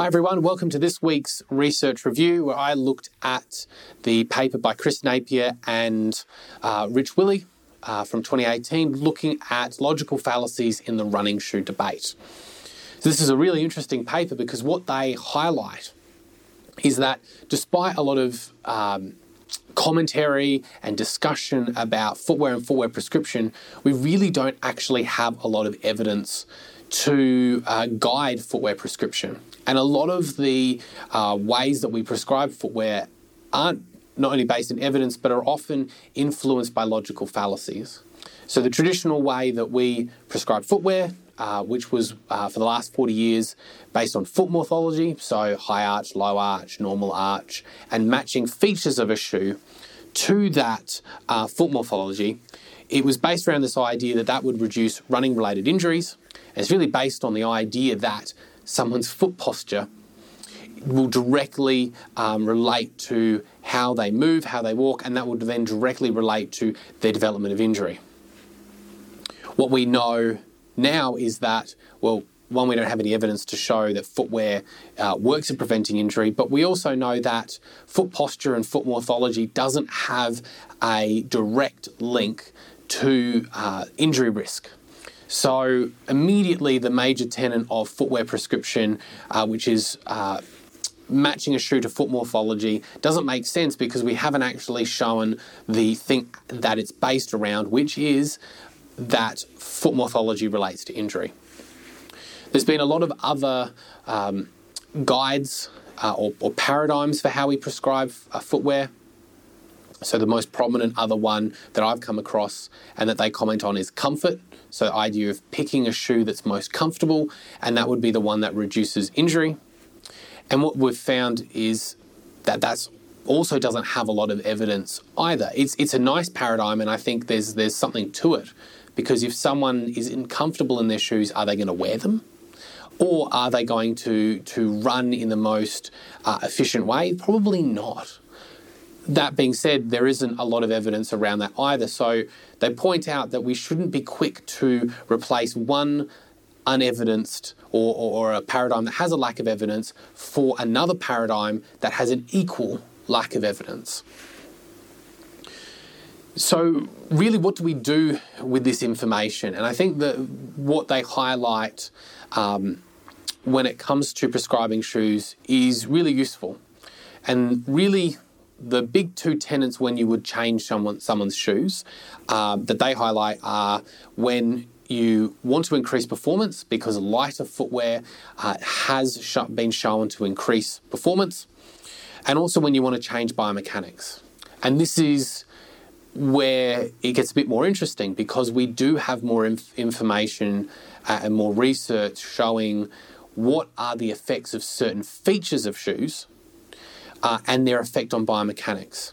Hi, everyone. Welcome to this week's research review where I looked at the paper by Chris Napier and uh, Rich Willy uh, from 2018 looking at logical fallacies in the running shoe debate. This is a really interesting paper because what they highlight is that despite a lot of um, commentary and discussion about footwear and footwear prescription, we really don't actually have a lot of evidence to uh, guide footwear prescription. And a lot of the uh, ways that we prescribe footwear aren't not only based in evidence, but are often influenced by logical fallacies. So, the traditional way that we prescribe footwear, uh, which was uh, for the last 40 years based on foot morphology, so high arch, low arch, normal arch, and matching features of a shoe to that uh, foot morphology, it was based around this idea that that would reduce running related injuries. And it's really based on the idea that someone's foot posture will directly um, relate to how they move, how they walk, and that will then directly relate to their development of injury. What we know now is that, well, one, we don't have any evidence to show that footwear uh, works at preventing injury, but we also know that foot posture and foot morphology doesn't have a direct link to uh, injury risk. So, immediately, the major tenet of footwear prescription, uh, which is uh, matching a shoe to foot morphology, doesn't make sense because we haven't actually shown the thing that it's based around, which is that foot morphology relates to injury. There's been a lot of other um, guides uh, or, or, paradigms for how we prescribe uh, footwear. So, the most prominent other one that I've come across and that they comment on is comfort. So, the idea of picking a shoe that's most comfortable, and that would be the one that reduces injury. And what we've found is that that's also doesn't have a lot of evidence either. It's it's a nice paradigm, and I think there's there's something to it because if someone is uncomfortable in their shoes, are they going to wear them? Or are they going to, to run in the most uh, efficient way? Probably not. That being said, there isn't a lot of evidence around that either. So they point out that we shouldn't be quick to replace one unevidenced or, or, or, a paradigm that has a lack of evidence for another paradigm that has an equal lack of evidence. So, really, what do we do with this information? And I think that what they highlight um, when it comes to prescribing shoes is really useful. And really, the big two tenets when you would change someone, someone's shoes uh, that they highlight are when you want to increase performance because lighter footwear uh, has sh- been shown to increase performance, and also when you want to change biomechanics. And this is where it gets a bit more interesting because we do have more inf- information uh, and more research showing what are the effects of certain features of shoes uh, and their effect on biomechanics.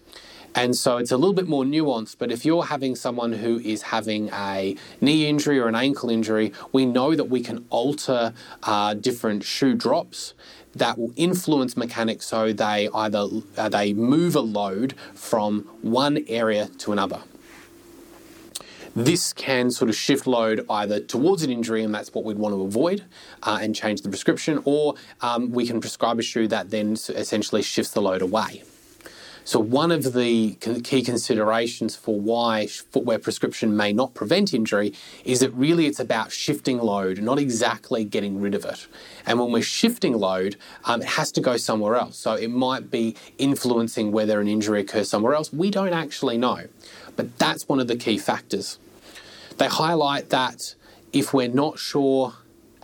And so it's a little bit more nuanced, but if you're having someone who is having a knee injury or an ankle injury, we know that we can alter uh, different shoe drops that will influence mechanics so they either uh, they move a load from one area to another. This can sort of shift load either towards an injury, and that's what we'd want to avoid, uh, and change the prescription, or um, we can prescribe a shoe that then essentially shifts the load away. So, one of the key considerations for why footwear prescription may not prevent injury is that really it's about shifting load, not exactly getting rid of it. And when we're shifting load, um, it has to go somewhere else. So, it might be influencing whether an injury occurs somewhere else. We don't actually know. But that's one of the key factors. They highlight that if we're not sure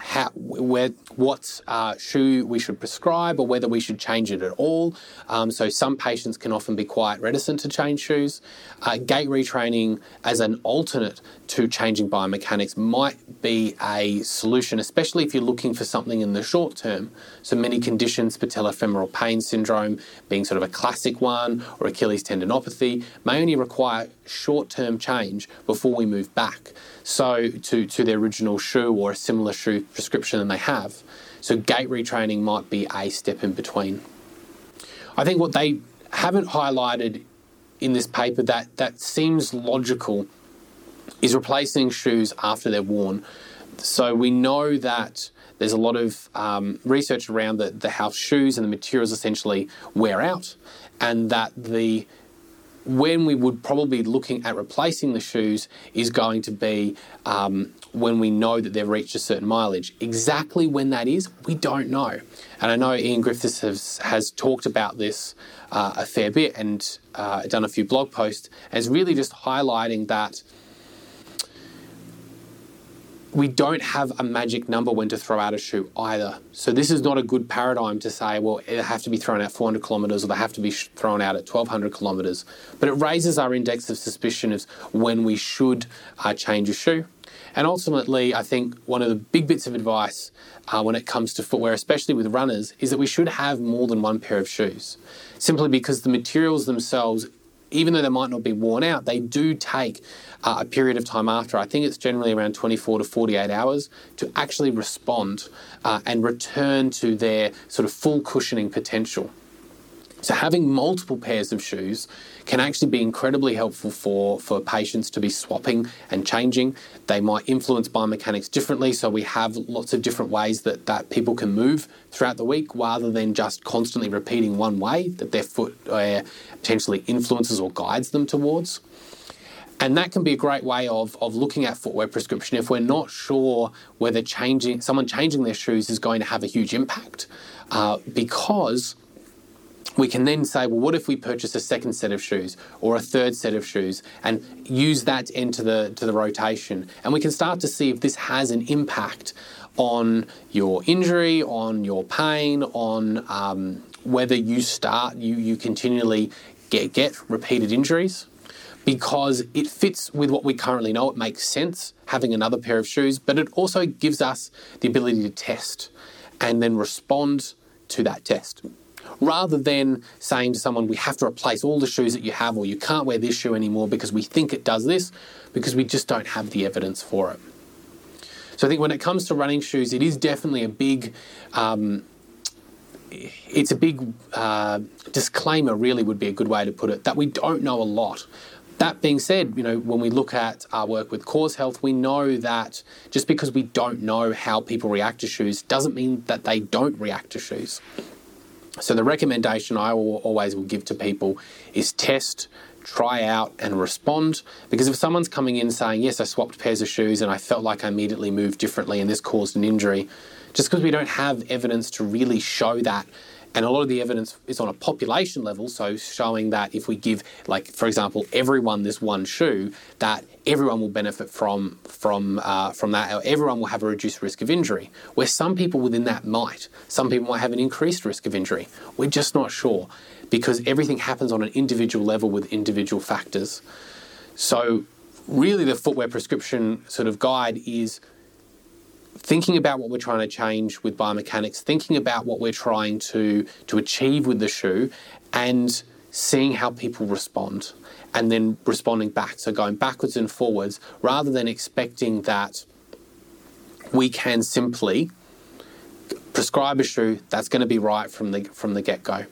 how, where, what uh, shoe we should prescribe or whether we should change it at all. Um, so some patients can often be quite reticent to change shoes. Uh, gait retraining as an alternate to changing biomechanics might be a solution, especially if you're looking for something in the short term. So many conditions, patellofemoral pain syndrome being sort of a classic one, or Achilles tendinopathy, may only require short-term change before we move back. So to, to their original shoe or a similar shoe prescription than they have. So gait retraining might be a step in between. I think what they haven't highlighted in this paper that, that seems logical is replacing shoes after they're worn. So we know that there's a lot of um, research around the, the how shoes and the materials essentially wear out, and that the when we would probably be looking at replacing the shoes is going to be um, when we know that they've reached a certain mileage. Exactly when that is, we don't know. And I know Ian Griffiths has, has talked about this uh, a fair bit and uh, done a few blog posts as really just highlighting that we don't have a magic number when to throw out a shoe either. So this is not a good paradigm to say, well, it have to be thrown out 400 kilometres or they have to be thrown out at 1200 kilometres. But it raises our index of suspicion of when we should uh, change a shoe. And ultimately, I think one of the big bits of advice uh, when it comes to footwear, especially with runners, is that we should have more than one pair of shoes. Simply because the materials themselves even though they might not be worn out, they do take uh, a period of time after. I think it's generally around 24 to 48 hours to actually respond uh, and return to their sort of full cushioning potential. So having multiple pairs of shoes can actually be incredibly helpful for, for patients to be swapping and changing. They might influence biomechanics differently, so we have lots of different ways that, that people can move throughout the week rather than just constantly repeating one way that their foot uh, potentially influences or guides them towards. And that can be a great way of, of looking at footwear prescription if we're not sure whether changing someone changing their shoes is going to have a huge impact. Uh, because we can then say, well, what if we purchase a second set of shoes or a third set of shoes and use that into the to the rotation, and we can start to see if this has an impact on your injury, on your pain, on um, whether you start you you continually get get repeated injuries because it fits with what we currently know. It makes sense having another pair of shoes, but it also gives us the ability to test and then respond to that test rather than saying to someone, we have to replace all the shoes that you have, or you can't wear this shoe anymore because we think it does this, because we just don't have the evidence for it. So I think when it comes to running shoes, it is definitely a big. Um, it's a big uh, disclaimer, really, would be a good way to put it, that we don't know a lot. That being said, you know, when we look at our work with Cause Health, we know that just because we don't know how people react to shoes doesn't mean that they don't react to shoes. So the recommendation I will always will give to people is test, try out and respond. Because if someone's coming in saying yes I swapped pairs of shoes and I felt like I immediately moved differently and this caused an injury just because we don't have evidence to really show that and a lot of the evidence is on a population level, so showing that if we give, like for example, everyone this one shoe, that everyone will benefit from from uh, from that. Or Everyone will have a reduced risk of injury. Where some people within that might, some people might have an increased risk of injury. We're just not sure because everything happens on an individual level with individual factors. So, really, the footwear prescription sort of guide is thinking about what we're trying to change with biomechanics, thinking about what we're trying to, to achieve with the shoe, and seeing how people respond, and then responding back. So going backwards and forwards, rather than expecting that we can simply prescribe a shoe that's going to be right from the from the get go.